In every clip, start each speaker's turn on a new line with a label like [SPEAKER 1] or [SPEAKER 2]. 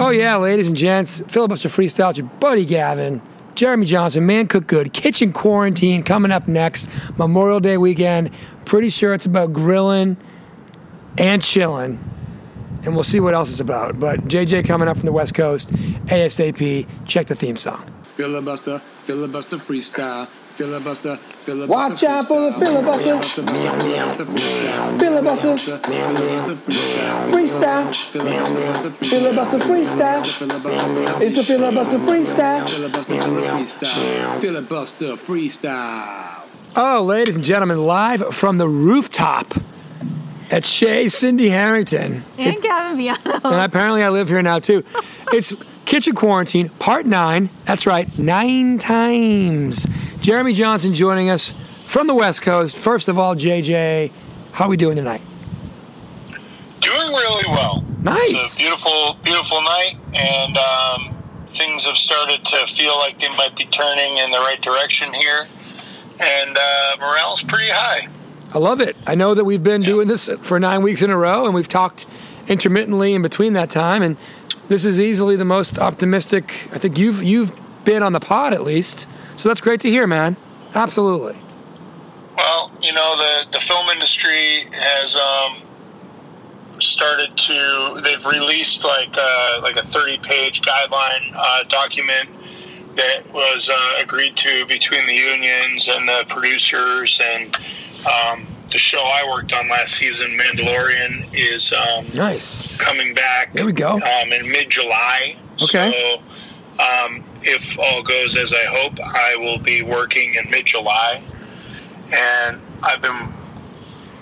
[SPEAKER 1] Oh, yeah, ladies and gents, filibuster freestyle, your buddy Gavin, Jeremy Johnson, Man Cook Good, Kitchen Quarantine coming up next, Memorial Day weekend. Pretty sure it's about grilling and chilling, and we'll see what else it's about. But JJ coming up from the West Coast, ASAP. Check the theme song.
[SPEAKER 2] Filibuster, filibuster freestyle. Filibuster, filibuster.
[SPEAKER 1] Watch out for the filibuster. Filibuster. Freestyle. Filibuster freestyle. It's the filibuster freestyle.
[SPEAKER 2] Filibuster freestyle.
[SPEAKER 1] Oh, ladies and gentlemen, live from the rooftop at Shea Cindy Harrington.
[SPEAKER 3] And Gavin Viano.
[SPEAKER 1] And apparently I live here now too. It's Kitchen Quarantine, Part 9. That's right, nine times. Jeremy Johnson joining us from the West Coast. First of all, JJ, how are we doing tonight?
[SPEAKER 4] Doing really well.
[SPEAKER 1] Nice.
[SPEAKER 4] It's a beautiful, beautiful night, and um, things have started to feel like they might be turning in the right direction here. And uh, morale's pretty high.
[SPEAKER 1] I love it. I know that we've been doing this for nine weeks in a row, and we've talked intermittently in between that time. And this is easily the most optimistic. I think you've you've been on the pod at least, so that's great to hear, man. Absolutely.
[SPEAKER 4] Well, you know the the film industry has um, started to. They've released like uh, like a thirty page guideline uh, document that was uh, agreed to between the unions and the producers and. Um, the show I worked on last season, Mandalorian, is um,
[SPEAKER 1] Nice.
[SPEAKER 4] coming back.
[SPEAKER 1] There we go.
[SPEAKER 4] Um, in mid July.
[SPEAKER 1] Okay.
[SPEAKER 4] So, um, if all goes as I hope, I will be working in mid July. And I've been,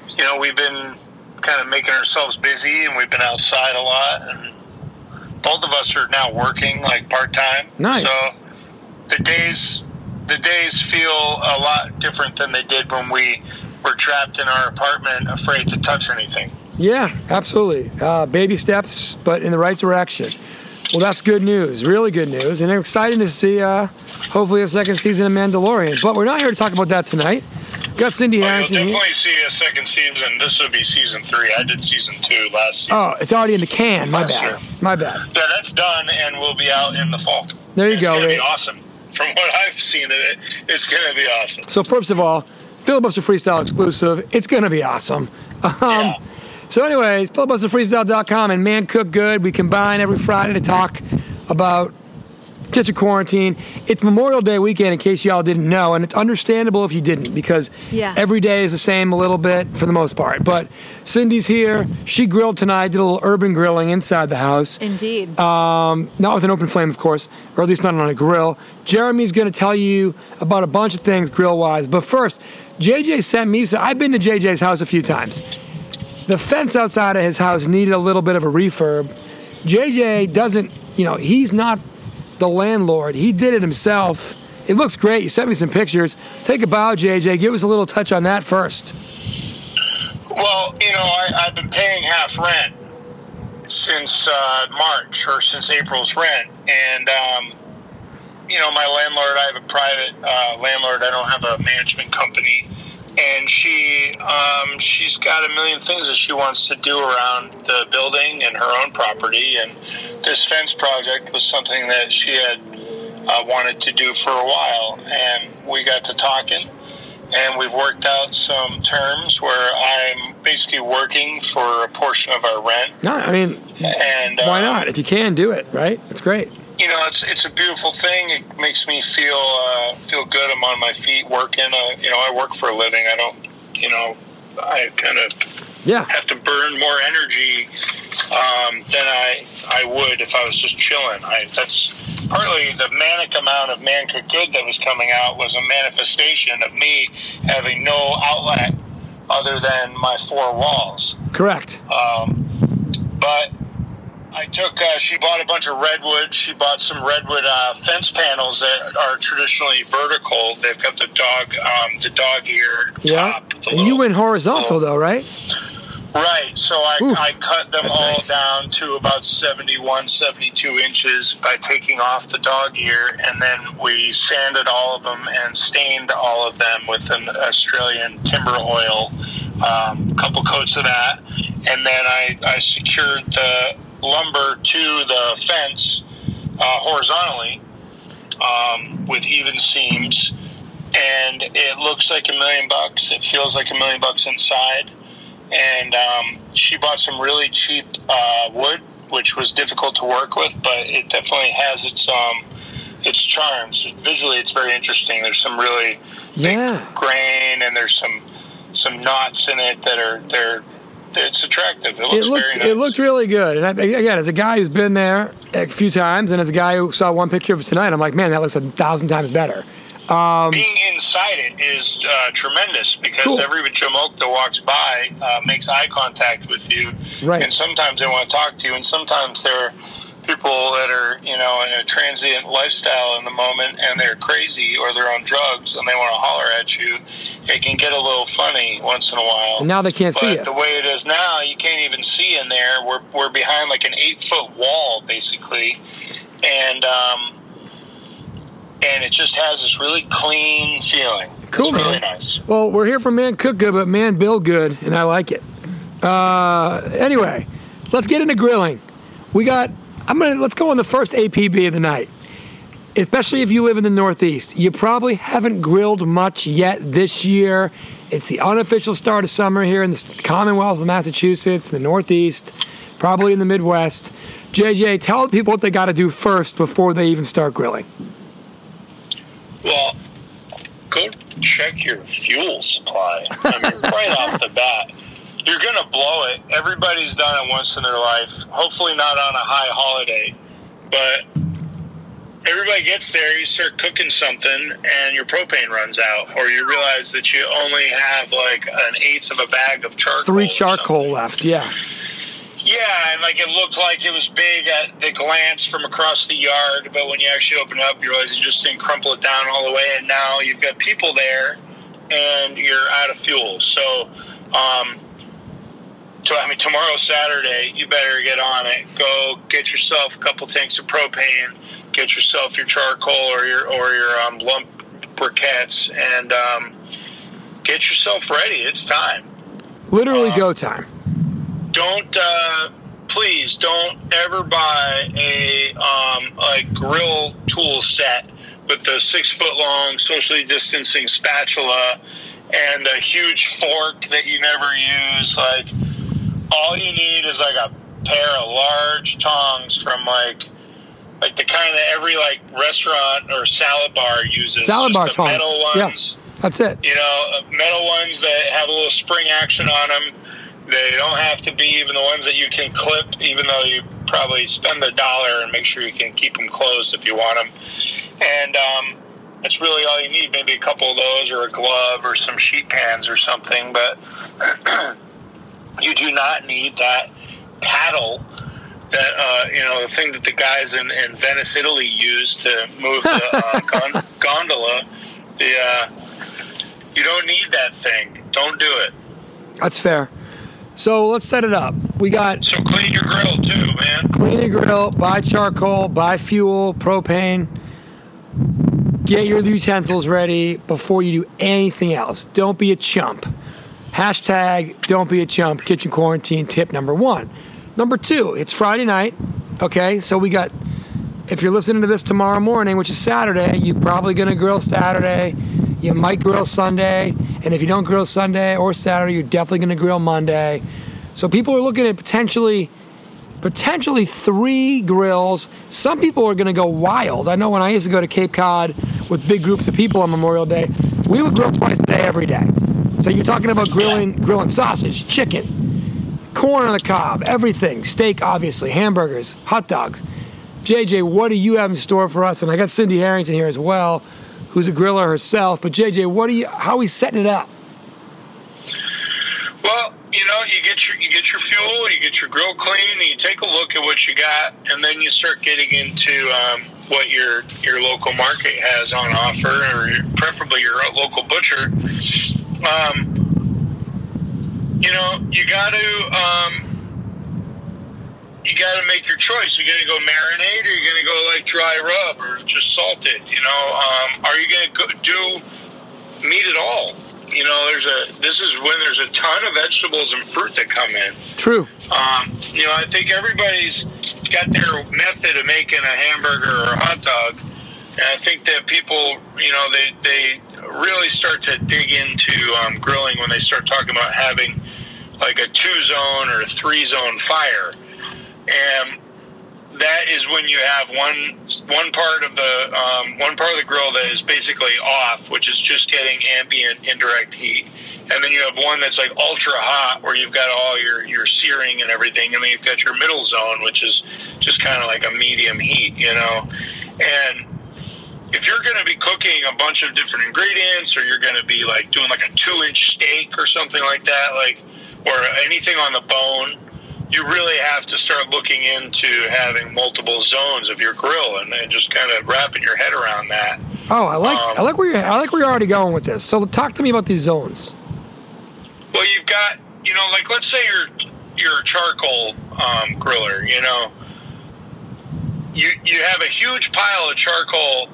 [SPEAKER 4] you know, we've been kind of making ourselves busy and we've been outside a lot. And both of us are now working like part time.
[SPEAKER 1] Nice.
[SPEAKER 4] So the days. The days feel a lot different than they did when we were trapped in our apartment, afraid to touch anything.
[SPEAKER 1] Yeah, absolutely. Uh, baby steps, but in the right direction. Well, that's good news. Really good news, and exciting to see. Uh, hopefully, a second season of Mandalorian. But we're not here to talk about that tonight. Got Cindy
[SPEAKER 4] Oh, you'll
[SPEAKER 1] Harrington here.
[SPEAKER 4] definitely see a second season. This would be season three. I did season two last season.
[SPEAKER 1] Oh, it's already in the can. My bad.
[SPEAKER 4] year.
[SPEAKER 1] My bad.
[SPEAKER 4] Yeah, that's done and we'll be out in the fall.
[SPEAKER 1] There you
[SPEAKER 4] it's
[SPEAKER 1] go,
[SPEAKER 4] It's gonna
[SPEAKER 1] Ray.
[SPEAKER 4] be awesome. From what I've seen of it, it's gonna be awesome.
[SPEAKER 1] So first of all, filibuster freestyle exclusive. It's gonna be awesome. Um,
[SPEAKER 4] Yeah.
[SPEAKER 1] So, anyways, filibusterfreestyle.com and Man Cook Good. We combine every Friday to talk about kitchen quarantine. It's Memorial Day weekend, in case y'all didn't know, and it's understandable if you didn't because
[SPEAKER 3] Yeah.
[SPEAKER 1] every day is the same a little bit for the most part. But Cindy's here. She grilled tonight, did a little urban grilling inside the house.
[SPEAKER 3] Indeed.
[SPEAKER 1] Um, not with an open flame, of course, or at least not on a grill. Jeremy's going to tell you about a bunch of things grill wise. But first, JJ sent me. So I've been to JJ's house a few times. The fence outside of his house needed a little bit of a refurb. JJ doesn't, you know, he's not the landlord. He did it himself. It looks great. You sent me some pictures. Take a bow, JJ. Give us a little touch on that first.
[SPEAKER 4] Well, you know, I, I've been paying half rent since uh, March or since April's rent, and um, you know, my landlord. I have a private uh, landlord. I don't have a management company, and she um, she's got a million things that she wants to do around the building and her own property. And this fence project was something that she had uh, wanted to do for a while, and we got to talking and we've worked out some terms where I'm basically working for a portion of our rent.
[SPEAKER 1] No, I mean,
[SPEAKER 4] And
[SPEAKER 1] why
[SPEAKER 4] uh,
[SPEAKER 1] not? If you can do it, right? It's great.
[SPEAKER 4] You know, it's it's a beautiful thing. It makes me feel uh, feel good. I'm on my feet working. Uh, you know, I work for a living. I don't. You know, I kind of
[SPEAKER 1] Yeah.
[SPEAKER 4] have to burn more energy um, than I I would if I was just chilling. I, that's partly the manic amount of man cook good that was coming out was a manifestation of me having no outlet other than my four walls.
[SPEAKER 1] Correct.
[SPEAKER 4] Um, but I took. Uh, she bought a bunch of redwood. She bought some redwood uh, fence panels that are traditionally vertical. They've got the dog, um, the dog ear
[SPEAKER 1] Yeah.
[SPEAKER 4] top. the
[SPEAKER 1] And you went horizontal though, right?
[SPEAKER 4] Right. So I,
[SPEAKER 1] Oof,
[SPEAKER 4] I cut them all
[SPEAKER 1] nice.
[SPEAKER 4] down to about 71, 72 inches by taking off the dog ear, and then we sanded all of them and stained all of them with an Australian timber oil, um, couple coats of that, and then I, I secured the lumber to the fence uh, horizontally um, with even seams, and it looks like a million bucks. It feels like a million bucks inside, and um, she bought some really cheap uh, wood, which was difficult to work with, but it definitely has its um, its charms. Visually, it's very interesting. There's some really
[SPEAKER 1] Yeah.
[SPEAKER 4] big grain, and there's some some knots in it that are they're it's attractive. It looks
[SPEAKER 1] It looked
[SPEAKER 4] very nice.
[SPEAKER 1] it looked really good, and I, again, as a guy who's been there a few times, and as a guy who saw one picture of it tonight, I'm like, man, that looks a thousand times better.
[SPEAKER 4] being inside it is uh, tremendous because
[SPEAKER 1] Cool.
[SPEAKER 4] every Jamoke that walks by uh, makes eye contact with you,
[SPEAKER 1] Right.
[SPEAKER 4] and sometimes they want to talk to you, and sometimes they're people that are you know in a transient lifestyle in the moment, and they're crazy or they're on drugs and they want to holler at you. It can get a little funny once in a while.
[SPEAKER 1] And now they can't
[SPEAKER 4] but
[SPEAKER 1] see you.
[SPEAKER 4] the way it is now, you can't even see in there. We're we're behind like an eight foot wall basically, and um, and it just has this really clean feeling.
[SPEAKER 1] Cool,
[SPEAKER 4] it's really nice.
[SPEAKER 1] Well, we're here for man cook good, but man build good, and I like it. Uh, anyway, let's get into grilling. We got. I'm gonna let's go on the first APB of the night. Especially if you live in the Northeast, you probably haven't grilled much yet this year. It's the unofficial start of summer here in the Commonwealth of Massachusetts, the Northeast, probably in the Midwest. JJ, tell people what they got to do first before they even start grilling.
[SPEAKER 4] Well, go check your fuel supply. I mean, right off the bat, you're going to blow it. Everybody's done it once in their life. Hopefully, not on a high holiday, but everybody gets there. You start cooking something, and your propane runs out, or you realize that you only have like an eighth of a bag of charcoal.
[SPEAKER 1] Three charcoal left, yeah.
[SPEAKER 4] Yeah, and like it looked like it was big at the glance from across the yard, but when you actually open it up, you realize you just didn't crumple it down all the way, and now you've got people there, and you're out of fuel. So, um, I mean, tomorrow Saturday, you better get on it. Go get yourself a couple tanks of propane, get yourself your charcoal or your or your um, lump briquettes, and um, get yourself ready. It's time
[SPEAKER 1] Literally
[SPEAKER 4] Uh,
[SPEAKER 1] go time.
[SPEAKER 4] don't uh, please don't ever buy a um, a grill tool set with the six foot long socially distancing spatula and a huge fork that you never use. Like all you need is like a pair of large tongs from like like the kind that every like restaurant or salad bar uses.
[SPEAKER 1] Salad bar tongs.
[SPEAKER 4] metal
[SPEAKER 1] Yeah.
[SPEAKER 4] ones
[SPEAKER 1] That's it.
[SPEAKER 4] you know, uh, metal ones that have a little spring action on them. They don't have to be even the ones that you can clip, even though you probably spend a dollar and make sure you can keep them closed if you want them. And um, that's really all you need. Maybe a couple of those, or a glove, or some sheet pans, or something. But you do not need that paddle. That uh, you know, the thing that the guys in, in Venice, Italy, use to move the uh, gon- gondola. The uh, you don't need that thing. Don't do it.
[SPEAKER 1] That's fair. So let's set it up. We got
[SPEAKER 4] So clean your grill too, man.
[SPEAKER 1] clean the grill, buy charcoal, buy fuel, propane. Get your utensils ready before you do anything else. Don't be a chump. Hashtag don't be a chump. Kitchen quarantine tip number one. Number two, it's Friday night. Okay, so we got, if you're listening to this tomorrow morning, which is Saturday, you're probably to grill Saturday. You might grill Sunday. And if you don't grill Sunday or Saturday, you're definitely to grill Monday. So people are looking at potentially potentially three grills. Some people are going to go wild. I know when I used to go to Cape Cod with big groups of people on Memorial Day, we would grill twice a day every day. So you're talking about grilling grilling sausage, chicken, corn on the cob, everything, steak obviously, hamburgers, hot dogs. JJ, what do you have in store for us? And I got Cindy Harrington here as well, who's a griller herself. But JJ, what are you? How are we setting it up?
[SPEAKER 4] Well, you know, you get your you get your fuel, you get your grill clean, and you take a look at what you got, and then you start getting into um, what your your local market has on offer, or preferably your local butcher. Um, you know, you got to um, you got to make your choice. You're going to go marinade, or you're going to go like dry rub, or just salted. You know, um, are you going to do meat at all? You know, there's a this is when there's a ton of vegetables and fruit that come in.
[SPEAKER 1] True.
[SPEAKER 4] Um, you know, I think everybody's got their method of making a hamburger or a hot dog. And I think that people, you know, they, they really start to dig into um, grilling when they start talking about having like a two zone or a three zone fire. And that is when you have one one part of the um, one part of the grill that is basically off, which is just getting ambient indirect heat, and then you have one that's like ultra hot, where you've got all your your searing and everything, and then you've got your middle zone, which is just kind of like a medium heat, you know, and if you're going to be cooking a bunch of different ingredients or you're going to be like doing like a two inch steak or something like that like or anything on the bone you really have to start looking into having multiple zones of your grill and, and just kind of wrapping your head around that
[SPEAKER 1] Oh, I like
[SPEAKER 4] Um,
[SPEAKER 1] I like where you're I like where you're already going with this. So talk to me about these zones.
[SPEAKER 4] well you've got you know like let's say you're you're a charcoal um, griller you know you you have a huge pile of charcoal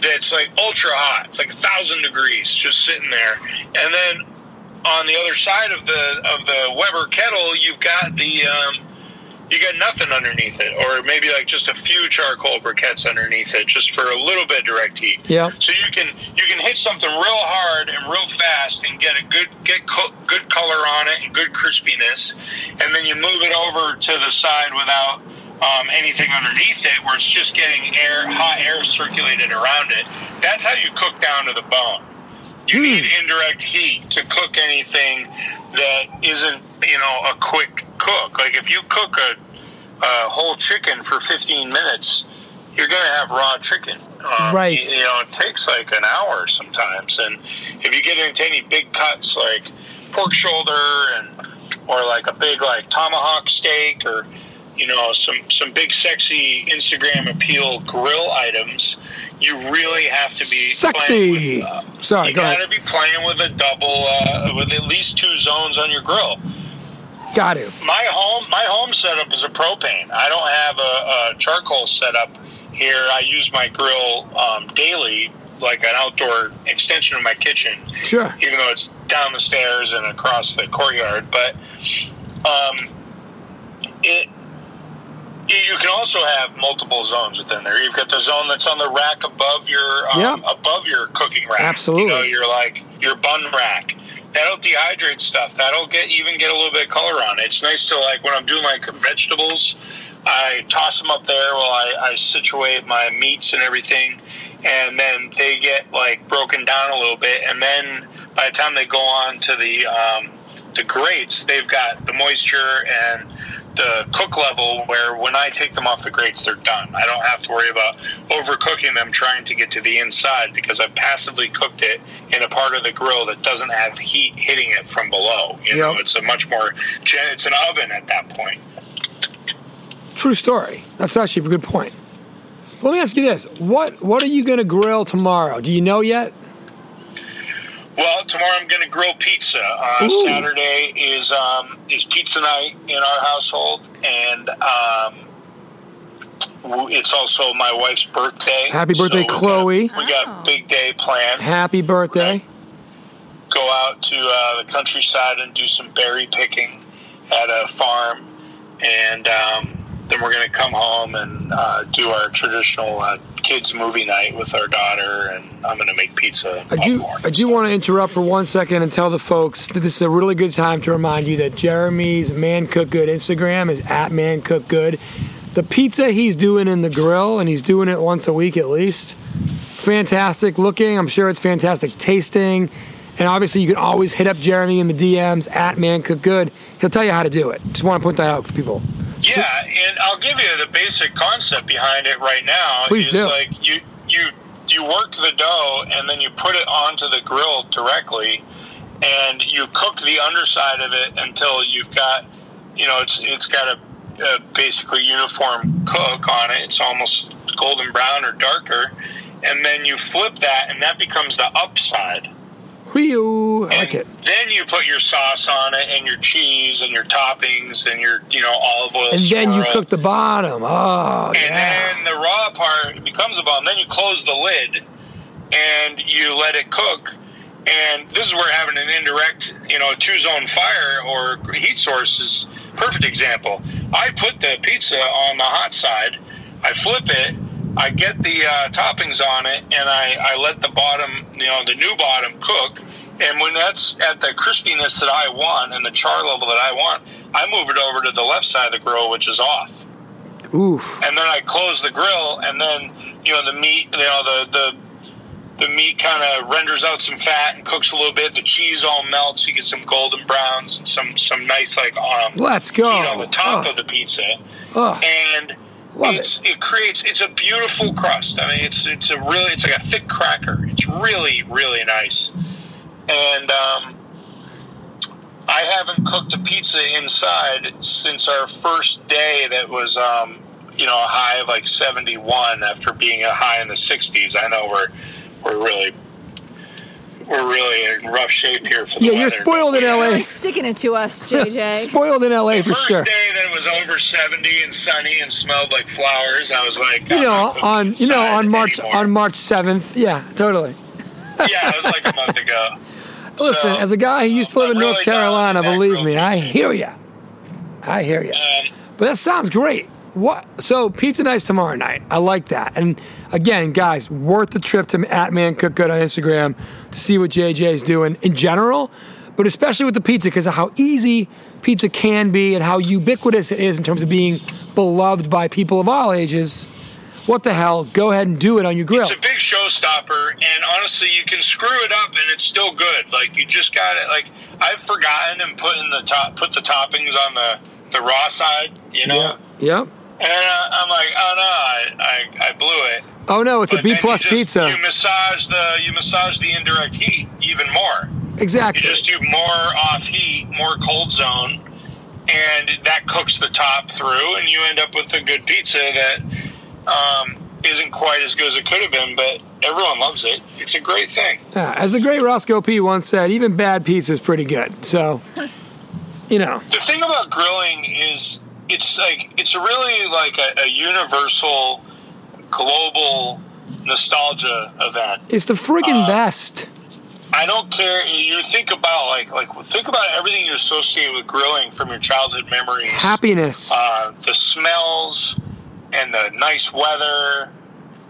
[SPEAKER 4] that's like ultra hot. It's like a thousand degrees just sitting there. And then on the other side of the of the Weber kettle you've got the um, you got nothing underneath it or maybe like just a few charcoal briquettes underneath it just for a little bit direct heat.
[SPEAKER 1] Yeah.
[SPEAKER 4] so you can you can hit something real hard and real fast and get a good get co- good color on it and good crispiness, and then you move it over to the side without um, anything underneath it, where it's just getting air hot air circulated around it. That's how you cook down to the bone. You need indirect heat to cook anything that isn't you know a quick cook. Like if you cook a, a whole chicken for 15 minutes, you're going to have raw chicken. Um,
[SPEAKER 1] Right.
[SPEAKER 4] You, you know, it takes like an hour sometimes, and if you get into any big cuts like pork shoulder and or like a big like tomahawk steak or you know some some big sexy Instagram appeal grill items, you really have to be
[SPEAKER 1] Sexy.
[SPEAKER 4] With, uh,
[SPEAKER 1] Sorry,
[SPEAKER 4] you
[SPEAKER 1] go
[SPEAKER 4] got
[SPEAKER 1] ahead.
[SPEAKER 4] be playing with a double uh, with at least two zones on your grill
[SPEAKER 1] Got it.
[SPEAKER 4] my home my home setup is a propane. I don't have a, a charcoal setup here. I use my grill um, daily, like an outdoor extension of my kitchen,
[SPEAKER 1] Sure.
[SPEAKER 4] even though it's down the stairs and across the courtyard. But um, it. You can also have multiple zones within there. You've got the zone that's on the rack above your um,
[SPEAKER 1] Yep.
[SPEAKER 4] above your cooking rack.
[SPEAKER 1] Absolutely.
[SPEAKER 4] You know, you're like your bun rack. That'll dehydrate stuff. That'll get even get a little bit of color on it. It's nice to like when I'm doing like vegetables, I toss them up there while I, I situate my meats and everything, and then they get like broken down a little bit, and then by the time they go on to the um, the grates, they've got the moisture and the cook level where when I take them off the grates, they're done. I don't have to worry about overcooking them trying to get to the inside because I've passively cooked it in a part of the grill that doesn't have heat hitting it from below. You know, it's a much more, it's an oven at that point.
[SPEAKER 1] True story. That's actually a good point. Let me ask you this: what What are you going to grill tomorrow? Do you know yet?
[SPEAKER 4] Well, tomorrow I'm going to grill pizza. Uh, Saturday is um, is pizza night in our household, and um, it's also my wife's birthday.
[SPEAKER 1] Happy birthday,
[SPEAKER 4] we got-
[SPEAKER 1] Chloe.
[SPEAKER 4] we got
[SPEAKER 3] Oh.
[SPEAKER 4] a big day planned.
[SPEAKER 1] Happy birthday!
[SPEAKER 4] Go out to uh, the countryside and do some berry picking at a farm, and um, then we're going to come home and uh, do our traditional uh, kids movie night with our daughter, and I'm going to make pizza.
[SPEAKER 1] I do. I do want to interrupt for one second and tell the folks that this is a really good time to remind you that Jeremy's Man Cook Good Instagram is at Man Cook Good. The pizza he's doing in the grill, and he's doing it once a week at least. Fantastic looking. I'm sure it's fantastic tasting. And obviously, you can always hit up Jeremy in the DMs at Man Cook Good. He'll tell you how to do it. Just want to point that out for people.
[SPEAKER 4] Yeah, and I'll give you the basic concept behind it right now.
[SPEAKER 1] Please do.
[SPEAKER 4] Like you, you, you work the dough and then you put it onto the grill directly, and you cook the underside of it until you've got, you know, it's it's got a, a basically uniform cook on it. It's almost golden brown or darker, and then you flip that, and that becomes the upside.
[SPEAKER 1] I like it.
[SPEAKER 4] Then you put your sauce on it, and your cheese, and your toppings, and your you know olive oil.
[SPEAKER 1] And then you cook the bottom. Oh,
[SPEAKER 4] And
[SPEAKER 1] yeah.
[SPEAKER 4] then the raw part becomes a bomb. Then you close the lid and you let it cook. And this is where having an indirect, you know, two zone fire or heat source is perfect example. I put the pizza on the hot side, I flip it, I get the uh, toppings on it, and I, I let the bottom, you know, the new bottom cook. And when that's at the crispiness that I want and the char level that I want, I move it over to the left side of the grill, which is off.
[SPEAKER 1] Oof.
[SPEAKER 4] And then I close the grill, and then you know the meat, you know the the the meat kind of renders out some fat and cooks a little bit. The cheese all melts. You get some golden browns and some some nice like um,
[SPEAKER 1] Let's go.
[SPEAKER 4] meat on the top
[SPEAKER 1] Oh.
[SPEAKER 4] of the pizza,
[SPEAKER 1] Ugh.
[SPEAKER 4] and
[SPEAKER 1] Love
[SPEAKER 4] it's it. creates it's a beautiful crust. I mean, it's it's a really it's like a thick cracker. It's really really nice, and um, I haven't cooked a pizza inside since our first day. That was um, you know a high of like seventy one after being a high in the sixties. I know we're we're really. We're really in rough shape here for the
[SPEAKER 1] Yeah, you're
[SPEAKER 4] weather,
[SPEAKER 1] spoiled
[SPEAKER 4] but
[SPEAKER 1] in
[SPEAKER 4] we-
[SPEAKER 1] LA.
[SPEAKER 3] Really sticking it to us, JJ.
[SPEAKER 1] Spoiled in LA
[SPEAKER 4] the
[SPEAKER 1] for
[SPEAKER 4] first
[SPEAKER 1] sure.
[SPEAKER 4] day that it was over 70 and sunny and smelled like flowers, I was like,
[SPEAKER 1] You know, on you know on March
[SPEAKER 4] anymore.
[SPEAKER 1] on March seventh. Yeah, totally.
[SPEAKER 4] yeah, it was like a month ago.
[SPEAKER 1] Listen,
[SPEAKER 4] So,
[SPEAKER 1] as a guy who used to live in
[SPEAKER 4] I'm
[SPEAKER 1] North
[SPEAKER 4] really down
[SPEAKER 1] Carolina, believe me, I hear you. I hear you.
[SPEAKER 4] Um,
[SPEAKER 1] But that sounds great. What? So pizza nights tomorrow night. I like that. And again, guys, worth the trip to at Man Cook Good on Instagram to see what JJ is doing in general, but especially with the pizza because of how easy pizza can be and how ubiquitous it is in terms of being beloved by people of all ages. What the hell? Go ahead and do it on your grill.
[SPEAKER 4] it's a big showstopper, and honestly, you can screw it up, and it's still good. Like you just got it. Like I've forgotten and putting the top, put the toppings on the the raw side. You know,
[SPEAKER 1] Yeah. Yep.
[SPEAKER 4] And uh, I'm like, oh no, I I, I blew it.
[SPEAKER 1] Oh no, it's a
[SPEAKER 4] But
[SPEAKER 1] B
[SPEAKER 4] then you
[SPEAKER 1] plus
[SPEAKER 4] just-
[SPEAKER 1] pizza.
[SPEAKER 4] You massage the you massage the indirect heat even more.
[SPEAKER 1] Exactly.
[SPEAKER 4] You just do more off heat, more cold zone, and that cooks the top through, and you end up with a good pizza that um, isn't quite as good as it could have been, but everyone loves it. It's a great thing.
[SPEAKER 1] Yeah, as the great Roscoe P once said, even bad pizza is pretty good. So, you know,
[SPEAKER 4] The thing about grilling is it's like it's really like a, a universal, global nostalgia event.
[SPEAKER 1] it's the friggin'
[SPEAKER 4] Uh,
[SPEAKER 1] best.
[SPEAKER 4] I don't care. You think about like like think about everything you associate with grilling from your childhood memories.
[SPEAKER 1] Happiness.
[SPEAKER 4] uh, the smells and the nice weather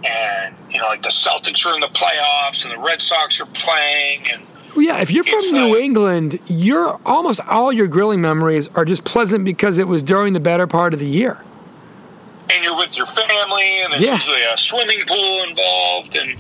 [SPEAKER 4] and you know like the celtics are in the playoffs and the red sox are playing and
[SPEAKER 1] Well, yeah, if you're from
[SPEAKER 4] it's
[SPEAKER 1] New
[SPEAKER 4] like-
[SPEAKER 1] England, you're almost all your grilling memories are just pleasant because it was during the better part of the year.
[SPEAKER 4] and you're with your family and there's
[SPEAKER 1] Yeah.
[SPEAKER 4] usually a swimming pool involved and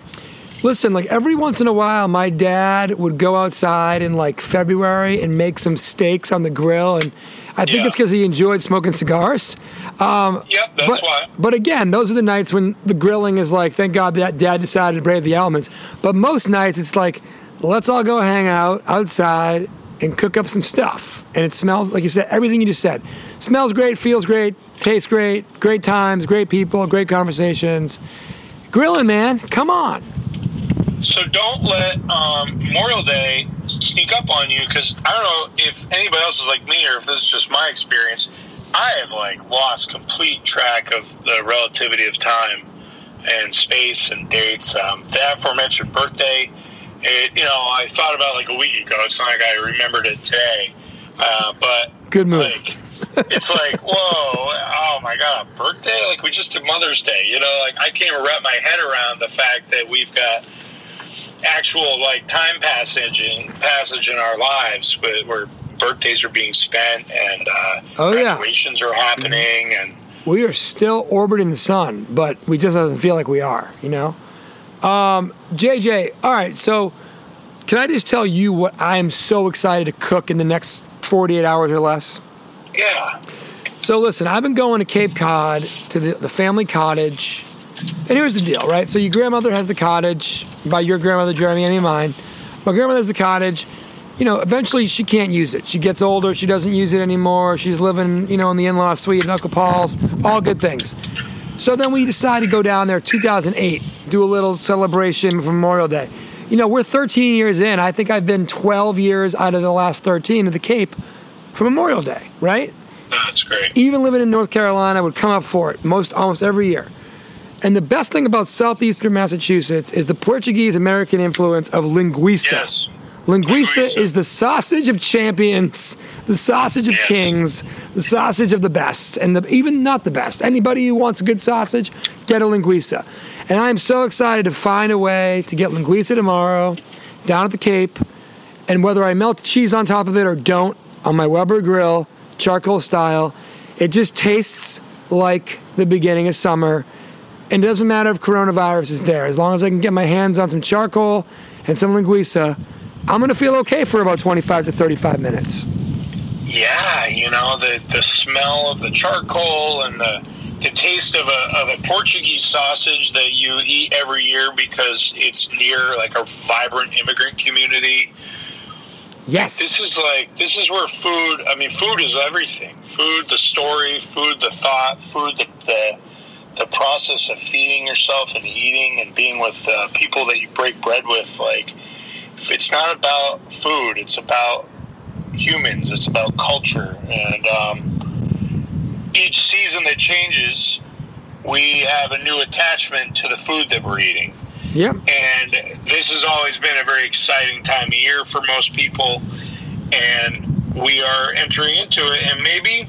[SPEAKER 1] Listen, like every once in a while, my dad would go outside in like February and make some steaks on the grill, and I think
[SPEAKER 4] Yeah.
[SPEAKER 1] it's because he enjoyed smoking cigars. Um,
[SPEAKER 4] yep that's
[SPEAKER 1] but,
[SPEAKER 4] why
[SPEAKER 1] but again, those are the nights when the grilling is like, thank God that dad decided to brave the elements. But most nights it's like, let's all go hang out outside and cook up some stuff. And it smells, like you said, everything you just said. Smells great, feels great, tastes great, great times, great people, great conversations. Grilling, man, come on.
[SPEAKER 4] so don't let um, memorial day sneak up on you because i don't know if anybody else is like me or if this is just my experience i have like lost complete track of the relativity of time and space and dates. Um, the aforementioned birthday, it, you know, I thought about it like a week ago. It's not like I remembered it today, uh, but
[SPEAKER 1] Good move.
[SPEAKER 4] like, it's like, whoa, oh my god, a birthday? Like we just did Mother's Day. You know, like I can't even wrap my head around the fact that we've got actual like time passage in passage in our lives, where, where birthdays are being spent and uh,
[SPEAKER 1] Oh, yeah.
[SPEAKER 4] graduations are happening and.
[SPEAKER 1] we are still orbiting the sun, but we just doesn't feel like we are, you know? Um, JJ, all right, so can I just tell you what I am so excited to cook in the next 48 hours or less?
[SPEAKER 4] Yeah.
[SPEAKER 1] So listen, I've been going to Cape Cod to the, the family cottage. And here's the deal, right? So your grandmother has the cottage. By your grandmother, Jeremy, I mean mine. My grandmother has the cottage. You know, eventually she can't use it. She gets older, she doesn't use it anymore. She's living, you know, in the in-law suite at Uncle Paul's. All good things. So then we decided to go down there 2008, do a little celebration for Memorial Day. You know, we're 13 years in. I think I've been 12 years out of the last 13 at the Cape for Memorial Day, right?
[SPEAKER 4] That's great.
[SPEAKER 1] even living in North Carolina, would come up for it most almost every year. And the best thing about southeastern Massachusetts is the Portuguese American influence of linguiça.
[SPEAKER 4] Yes.
[SPEAKER 1] Linguiça
[SPEAKER 4] Linguiça.
[SPEAKER 1] is the sausage of champions, the sausage of
[SPEAKER 4] Yes.
[SPEAKER 1] kings, the sausage of the best, and the, even not the best. Anybody who wants a good sausage, get a linguiça. And I'm so excited to find a way to get linguiça tomorrow down at the Cape. And whether I melt cheese on top of it or don't, on my Weber grill, charcoal style, it just tastes like the beginning of summer. And it doesn't matter if coronavirus is there. As long as I can get my hands on some charcoal and some linguiça, I'm going to feel okay for about 25 to 35 minutes.
[SPEAKER 4] Yeah, you know the the smell of the charcoal and the the taste of a of a Portuguese sausage that you eat every year because it's near like a vibrant immigrant community.
[SPEAKER 1] Yes.
[SPEAKER 4] This is like this is where food. I mean, food is everything. Food, the story. Food, the thought. Food, the the, the process of feeding yourself and eating and being with uh, people that you break bread with. Like, it's not about food. It's about humans. It's about culture. And um, each season that changes, we have a new attachment to the food that we're eating
[SPEAKER 1] Yep.
[SPEAKER 4] and this has always been a very exciting time of year for most people and we are entering into it and maybe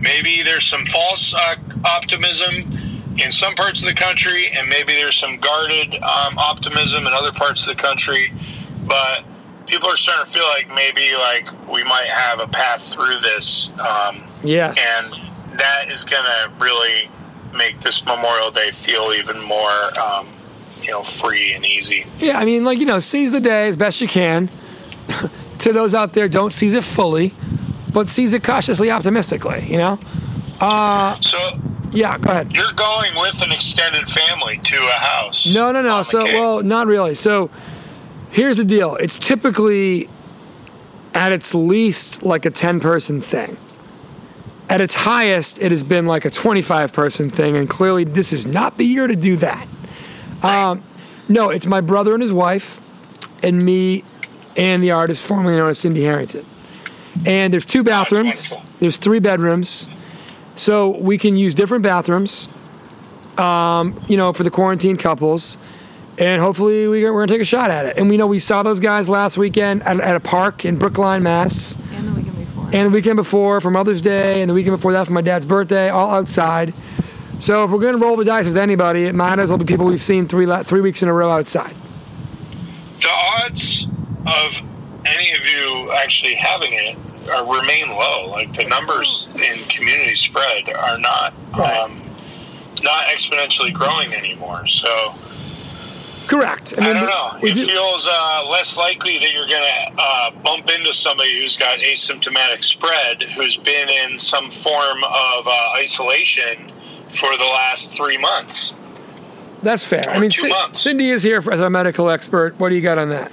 [SPEAKER 4] maybe there's some false uh, optimism in some parts of the country and maybe there's some guarded um, optimism in other parts of the country but people are starting to feel like maybe like we might have a path through this um,
[SPEAKER 1] Yes.
[SPEAKER 4] and that is going to really make this Memorial Day feel even more, um, you know, free and easy.
[SPEAKER 1] Yeah, I mean, like, you know, seize the day as best you can. to those out there, don't seize it fully, but seize it cautiously optimistically, you know?
[SPEAKER 4] So
[SPEAKER 1] Yeah, go ahead.
[SPEAKER 4] you're going with an extended family to a house.
[SPEAKER 1] No, no, no. So, well, not really. So, here's the deal it's typically at its least like a 10 person thing. At its highest, it has been like a 25 person thing, and clearly this is not the year to do that. Um, no, it's my brother and his wife, and me, and the artist formerly known as Cindy Harrington. And there's two bathrooms, there's three bedrooms, so we can use different bathrooms, um, you know, for the quarantine couples. And hopefully we, we're going to take a shot at it. And we know we saw those guys last weekend at, at a park in Brookline, Mass.
[SPEAKER 3] And the weekend before.
[SPEAKER 1] And the weekend before for Mother's Day, and the weekend before that for my dad's birthday, all outside. So if we're going to roll the dice with anybody, it might as well be people we've seen three three weeks in a row outside.
[SPEAKER 4] the odds of any of you actually having it are, remain low. Like the numbers in community spread are not
[SPEAKER 1] Right.
[SPEAKER 4] um, not exponentially growing anymore. So
[SPEAKER 1] Correct.
[SPEAKER 4] I don't know. It
[SPEAKER 1] do-
[SPEAKER 4] feels uh, less likely that you're going to uh, bump into somebody who's got asymptomatic spread, who's been in some form of uh, isolation for the last three months.
[SPEAKER 1] that's fair. I mean,
[SPEAKER 4] two months.
[SPEAKER 1] Cindy is here for, as our medical expert. What do you got on that?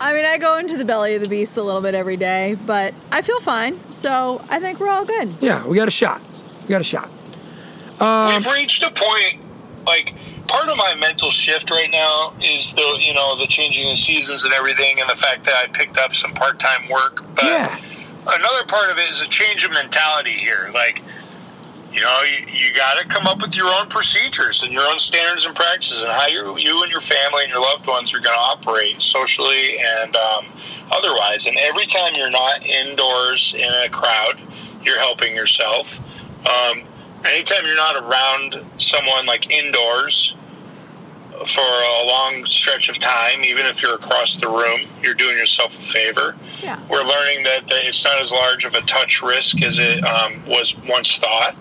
[SPEAKER 3] I mean, I go into the belly of the beast a little bit every day, but I feel fine. So I think we're all good.
[SPEAKER 1] Yeah, we got a shot. We got a shot. Um,
[SPEAKER 4] We've reached a point, like, part of my mental shift right now is the, you know, the changing of seasons and everything, and the fact that I picked up some part time work. But
[SPEAKER 1] Yeah.
[SPEAKER 4] another part of it is a change of mentality here. Like, you know, you, you got to come up with your own procedures and your own standards and practices and how you, you and your family and your loved ones are going to operate socially and um, otherwise. And every time you're not indoors in a crowd, you're helping yourself. Um, anytime you're not around someone like indoors for a long stretch of time, even if you're across the room, you're doing yourself a favor
[SPEAKER 3] Yeah.
[SPEAKER 4] we're learning that, it's not as large of a touch risk as it um, was once thought.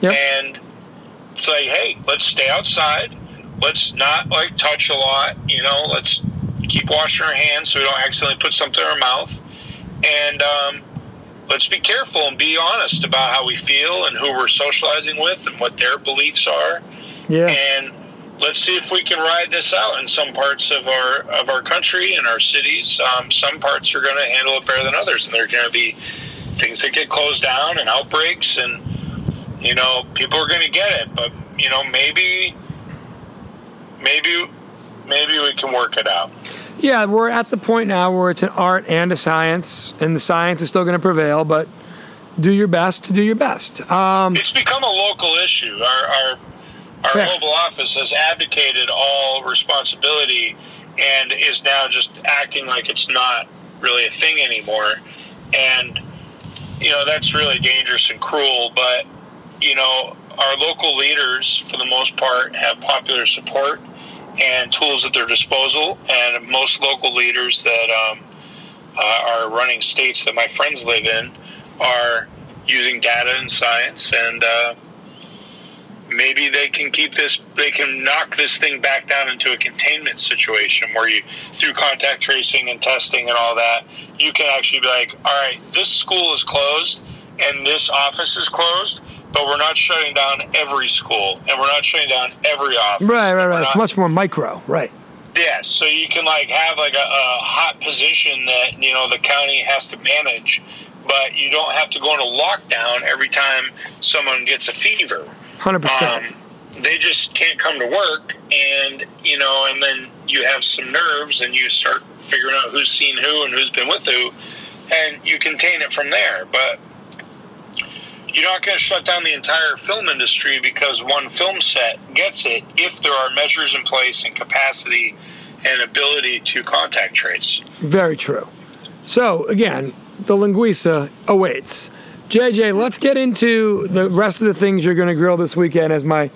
[SPEAKER 1] Yep.
[SPEAKER 4] And say, hey, let's stay outside. Let's not like touch a lot. You know, let's keep washing our hands so we don't accidentally put something in our mouth. And um, let's be careful and be honest about how we feel and who we're socializing with and what their beliefs are
[SPEAKER 1] yeah.
[SPEAKER 4] and let's see if we can ride this out in some parts of our of our country and our cities. Um, some parts are going to handle it better than others, and there are going to be things that get closed down and outbreaks, and you know people are going to get it. But you know maybe maybe maybe we can work it out.
[SPEAKER 1] Yeah, we're at the point now where it's an art and a science, and the science is still going to prevail, but do your best to do your best. Um,
[SPEAKER 4] It's become a local issue. Our our, our
[SPEAKER 1] Fair.
[SPEAKER 4] Oval Office has abdicated all responsibility and is now just acting like it's not really a thing anymore. And you know that's really dangerous and cruel. But you know our local leaders, for the most part, have popular support and tools at their disposal. And most local leaders that um, uh, are running states that my friends live in are using data and science and. Uh, maybe they can keep this they can knock this thing back down into a containment situation where you through contact tracing and testing and all that you can actually be like all right this school is closed and this office is closed but we're not shutting down every school and we're not shutting down every office
[SPEAKER 1] Right, right, right. It's
[SPEAKER 4] not-
[SPEAKER 1] much more micro. Right.
[SPEAKER 4] Yes, so you can like have like a, a hot position that you know the county has to manage, but you don't have to go into lockdown every time someone gets a fever.
[SPEAKER 1] 100%.
[SPEAKER 4] Um, they just can't come to work, and you know, and then you have some nerves, and you start figuring out who's seen who and who's been with who, and you contain it from there. But you're not going to shut down the entire film industry because one film set gets it if there are measures in place and capacity and ability to contact trace.
[SPEAKER 1] Very true. So, again, the linguiça awaits. JJ, let's get into the rest of the things you're going to grill this weekend as my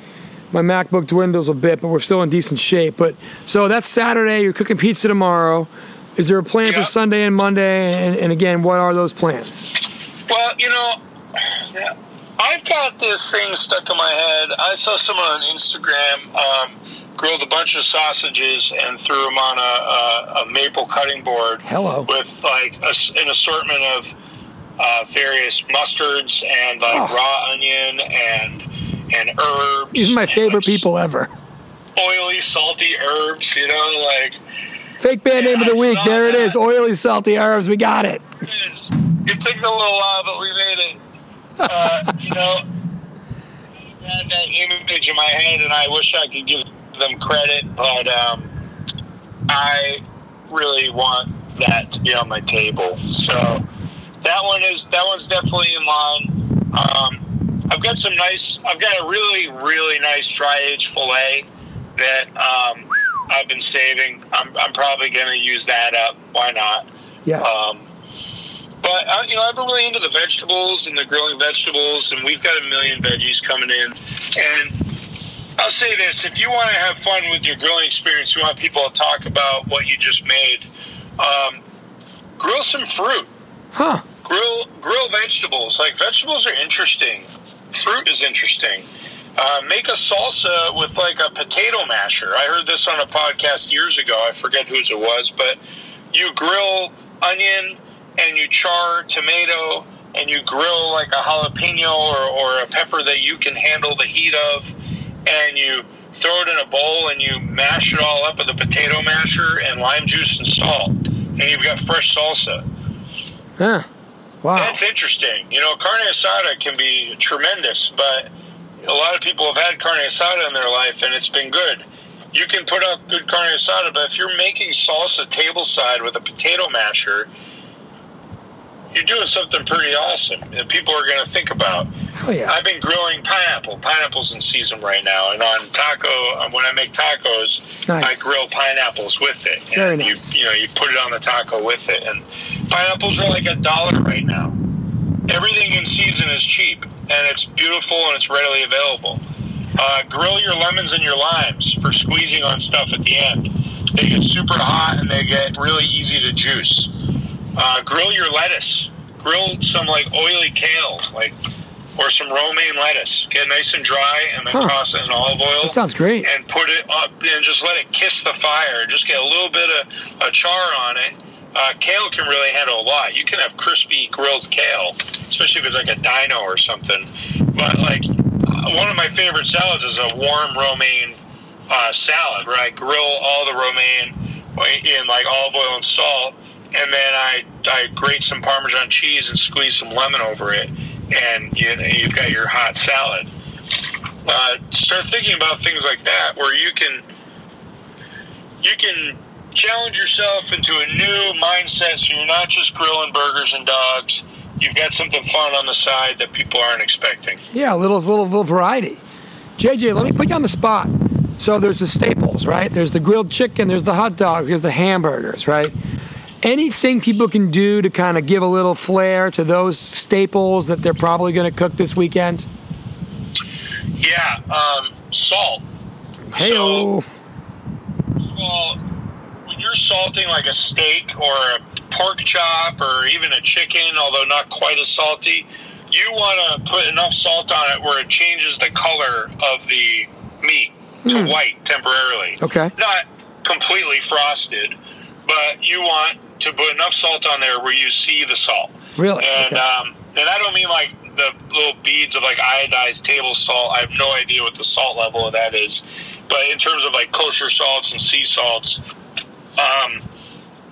[SPEAKER 1] my MacBook dwindles a bit, but we're still in decent shape. But so that's Saturday. You're cooking pizza tomorrow. Is there a plan for Sunday and Monday? And, and again, what are those plans?
[SPEAKER 4] Well, you know, I've got this thing stuck in my head. I saw someone on Instagram um, grilled a bunch of sausages and threw them on a, a, a maple cutting board
[SPEAKER 1] Hello.
[SPEAKER 4] with like a an assortment of uh, various mustards and like
[SPEAKER 1] Oh.
[SPEAKER 4] raw onion and and herbs.
[SPEAKER 1] These are my favorite
[SPEAKER 4] like,
[SPEAKER 1] people ever.
[SPEAKER 4] Oily, salty herbs. You know, like
[SPEAKER 1] Fake band name of the
[SPEAKER 4] I
[SPEAKER 1] week. There it
[SPEAKER 4] that.
[SPEAKER 1] is. Oily, salty herbs. We got it.
[SPEAKER 4] It's- It took a little while, but we made it. Uh, you know, I had that image in my head, and I wish I could give them credit, but um, I really want that to be on my table. So that one is that one's definitely in line. Um, I've got some nice. I've got a really really nice dry aged fillet that um, I've been saving. I'm, I'm probably going to use that up. Why not?
[SPEAKER 1] Yes.
[SPEAKER 4] Um, but uh, you know, I've been really into the vegetables and the grilling vegetables, and we've got a million veggies coming in. And I'll say this: if you want to have fun with your grilling experience, you want people to talk about what you just made. Um, grill some fruit.
[SPEAKER 1] huh.
[SPEAKER 4] Grill grill vegetables. Like vegetables are interesting. Fruit is interesting. Uh, make a salsa with like a potato masher. I heard this on a podcast years ago. I forget whose it was, but you grill onion and you char tomato and you grill like a jalapeno or, or a pepper that you can handle the heat of and you throw it in a bowl and you mash it all up with a potato masher and lime juice and salt and you've got fresh salsa
[SPEAKER 1] Huh. Wow.
[SPEAKER 4] that's interesting. You know, carne asada can be tremendous, but a lot of people have had carne asada in their life and it's been good. You can put out good carne asada, but if you're making salsa table side with a potato masher, you're doing something pretty awesome that people are going to think about.
[SPEAKER 1] Hell yeah.
[SPEAKER 4] I've been grilling pineapple. Pineapple's in season right now, and on taco, uh, when I make tacos,
[SPEAKER 1] Nice.
[SPEAKER 4] I grill pineapples with it.
[SPEAKER 1] Very
[SPEAKER 4] and
[SPEAKER 1] nice.
[SPEAKER 4] You, you know, you put it on the taco with it, and pineapples are like a dollar right now. Everything in season is cheap, and it's beautiful and it's readily available. Uh, grill your lemons and your limes for squeezing on stuff at the end. They get super hot and they get really easy to juice. Uh, grill your lettuce. Grill some like oily kale, like or some romaine lettuce. Get nice and dry, and then
[SPEAKER 1] Huh.
[SPEAKER 4] toss it in olive oil
[SPEAKER 1] That sounds great.
[SPEAKER 4] and put it up and just let it kiss the fire. Just get a little bit of a char on it. Uh, kale can really handle a lot. You can have crispy grilled kale, especially if it's like a dino or something. But like uh, one of my favorite salads is a warm romaine uh, salad, where I grill all the romaine in like olive oil and salt, and then I I grate some Parmesan cheese and squeeze some lemon over it, and you, you've got your hot salad uh, start thinking about things like that where you can you can challenge yourself into a new mindset so you're not just grilling burgers and dogs you've got something fun on the side that people aren't expecting
[SPEAKER 1] Yeah, a little, little, little variety. JJ, let me put you on the spot. So there's the staples, right? There's the grilled chicken, there's the hot dog, there's the hamburgers, right? Anything people can do to kind of give a little flair to those staples that they're probably going to cook this weekend?
[SPEAKER 4] Yeah, um, salt.
[SPEAKER 1] Hey,
[SPEAKER 4] So- Well, when you're salting like a steak or a pork chop or even a chicken, although not quite as salty, you want to put enough salt on it where it changes the color of the meat to white temporarily.
[SPEAKER 1] Okay.
[SPEAKER 4] Not completely frosted, but you want to put enough salt on there where you see the salt.
[SPEAKER 1] Really?
[SPEAKER 4] And
[SPEAKER 1] Okay.
[SPEAKER 4] um, and I don't mean like the little beads of like iodized table salt. I have no idea what the salt level of that is, but in terms of like kosher salts and sea salts, um,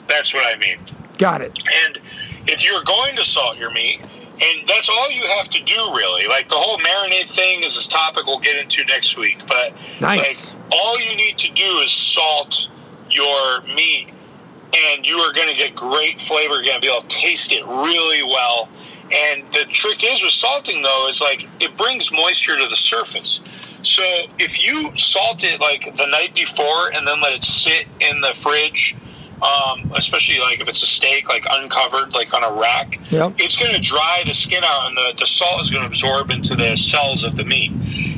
[SPEAKER 4] that's what I mean.
[SPEAKER 1] Got it.
[SPEAKER 4] And if you're going to salt your meat, and that's all you have to do really. Like the whole marinade thing is a topic we'll get into next week. But
[SPEAKER 1] Nice.
[SPEAKER 4] like, all you need to do is salt your meat, and you are going to get great flavor. You're going to be able to taste it really well. And the trick is with salting though is like it brings moisture to the surface. So if you salt it like the night before and then let it sit in the fridge, um, especially like if it's a steak like uncovered like on a rack,
[SPEAKER 1] Yep.
[SPEAKER 4] it's going to dry the skin out and the, the salt is going to absorb into the cells of the meat.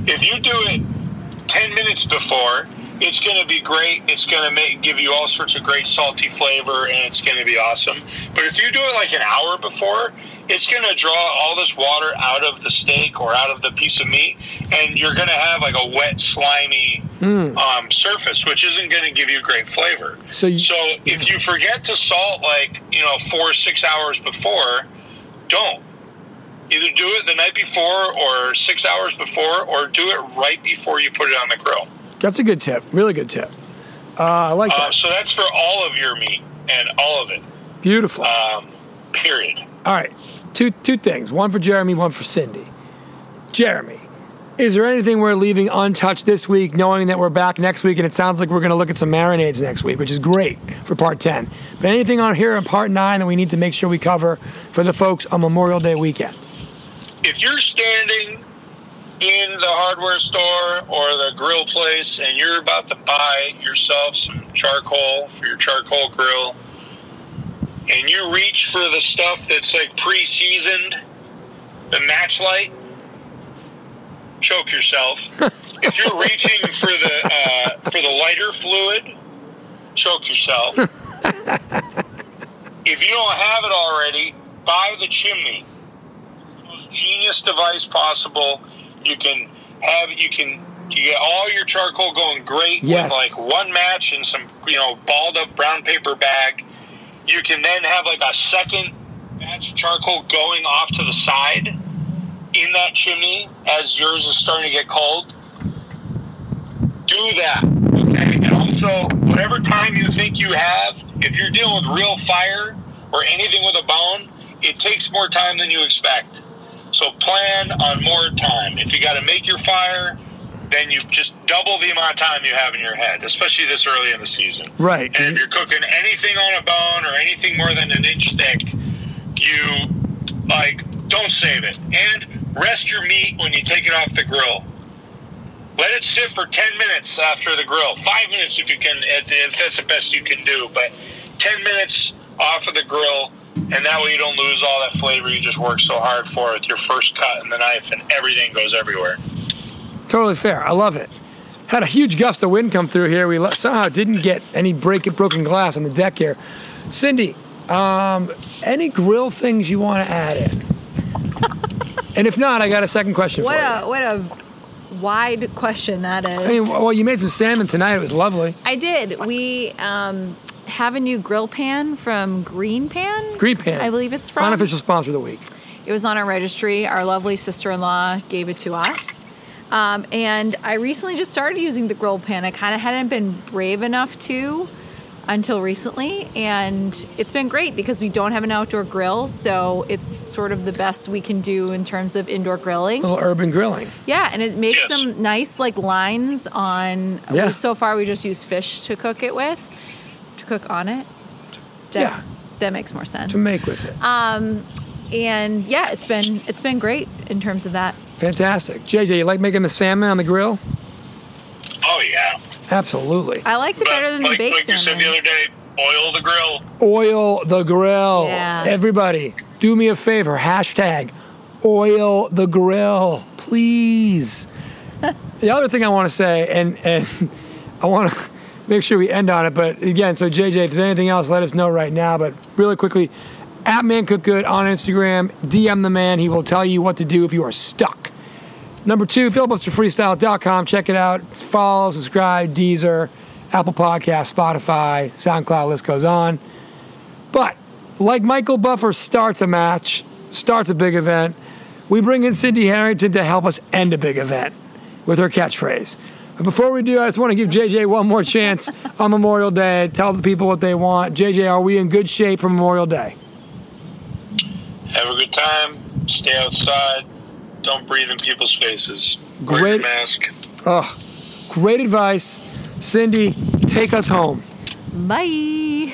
[SPEAKER 4] If you do it 10 minutes before, it's going to be great. It's going to make give you all sorts of great salty flavor and it's going to be awesome. But if you do it like an hour before, it's going to draw all this water out of the steak or out of the piece of meat and you're going to have like a wet slimy um, surface which isn't going to give you great flavor.
[SPEAKER 1] So you-
[SPEAKER 4] so if you forget to salt like, you know, 4 or 6 hours before, don't Either do it the night before or six hours before, or do it right before you put it on the grill.
[SPEAKER 1] That's a good tip. Really good tip. Uh, I like
[SPEAKER 4] Uh,
[SPEAKER 1] that.
[SPEAKER 4] so that's for all of your meat and all of it.
[SPEAKER 1] Beautiful.
[SPEAKER 4] Um, period.
[SPEAKER 1] All right, two two things. One for Jeremy, one for Cindy. Jeremy, is there anything we're leaving untouched this week, knowing that we're back next week, and it sounds like we're going to look at some marinades next week, which is great for part ten. But anything on here in part nine that we need to make sure we cover for the folks on Memorial Day weekend?
[SPEAKER 4] If you're standing in the hardware store or the grill place and you're about to buy yourself some charcoal for your charcoal grill, and you reach for the stuff that's like pre-seasoned, the match light, choke yourself. if you're reaching for the uh, for the lighter fluid, choke yourself. if you don't have it already, buy the chimney. Most genius device possible. You can have you can you get all your charcoal going great
[SPEAKER 1] Yes.
[SPEAKER 4] with like one match and some you know balled up brown paper bag. You can then have like a second batch of charcoal going off to the side in that chimney as yours is starting to get cold. Do that. Okay. And also, whatever time you think you have, if you're dealing with real fire or anything with a bone, it takes more time than you expect. So plan on more time. If you got to make your fire, then you just double the amount of time you have in your head, especially this early in the season.
[SPEAKER 1] Right.
[SPEAKER 4] And if you're cooking anything on a bone or anything more than an inch thick, you like don't save it. And rest your meat when you take it off the grill. Let it sit for 10 minutes after the grill. Five minutes if you can, if if that's the best you can do. But 10 minutes off of the grill, and that way you don't lose all that flavor you just worked so hard for with your first cut and the knife, and everything goes everywhere.
[SPEAKER 1] Totally fair. I love it. Had a huge gust of wind come through here. We somehow didn't get any break broken glass on the deck here. Cindy, um, any grill things you want to add in? and if not, I got a second question
[SPEAKER 3] What
[SPEAKER 1] for
[SPEAKER 3] a
[SPEAKER 1] you.
[SPEAKER 3] what a wide question that is.
[SPEAKER 1] I mean, well, you made some salmon tonight. It was lovely.
[SPEAKER 3] I did. We um, have a new grill pan from Green Pan.
[SPEAKER 1] Green Pan.
[SPEAKER 3] I believe it's from.
[SPEAKER 1] Unofficial sponsor of the week.
[SPEAKER 3] It was on our registry. Our lovely sister in law gave it to us. Um, and I recently just started using the grill pan. I kind of hadn't been brave enough to until recently. And it's been great because we don't have an outdoor grill. So it's sort of the best we can do in terms of indoor grilling.
[SPEAKER 1] A little urban grilling.
[SPEAKER 3] Yeah, and it makes
[SPEAKER 4] Yes.
[SPEAKER 3] some nice like lines on.
[SPEAKER 1] Yeah.
[SPEAKER 3] So far, we just use fish to cook it with, to cook on it. That,
[SPEAKER 1] Yeah.
[SPEAKER 3] that makes more sense.
[SPEAKER 1] To make with it.
[SPEAKER 3] Um, and yeah, it's been it's been great in terms of that.
[SPEAKER 1] Fantastic. JJ, you like making the salmon on the grill?
[SPEAKER 4] Oh, yeah.
[SPEAKER 1] Absolutely.
[SPEAKER 3] I liked it
[SPEAKER 4] But
[SPEAKER 3] better than the
[SPEAKER 4] like,
[SPEAKER 3] baked
[SPEAKER 4] like you said the other day, oil the grill.
[SPEAKER 1] Oil the grill.
[SPEAKER 3] Yeah.
[SPEAKER 1] Everybody, do me a favor. Hashtag oil the grill, please. the other thing I want to say, and and I want to make sure we end on it, but again, so JJ, if there's anything else, let us know right now. But really quickly, at Man Cook Good on Instagram, DM the man. He will tell you what to do if you are stuck. Number two, filibusterfreestyle.com. Check it out. Follow, subscribe, Deezer, Apple Podcast, Spotify, SoundCloud, list goes on. But like Michael Buffer starts a match, starts a big event, we bring in Cindy Harrington to help us end a big event with her catchphrase. But before we do, I just want to give JJ one more chance on Memorial Day. Tell the people what they want. JJ, are we in good shape for Memorial Day?
[SPEAKER 4] Have a good time. Stay outside. Don't breathe in people's faces. Wear
[SPEAKER 1] Great-
[SPEAKER 4] your mask.
[SPEAKER 1] Oh, great advice. Cindy, take us home.
[SPEAKER 3] Bye.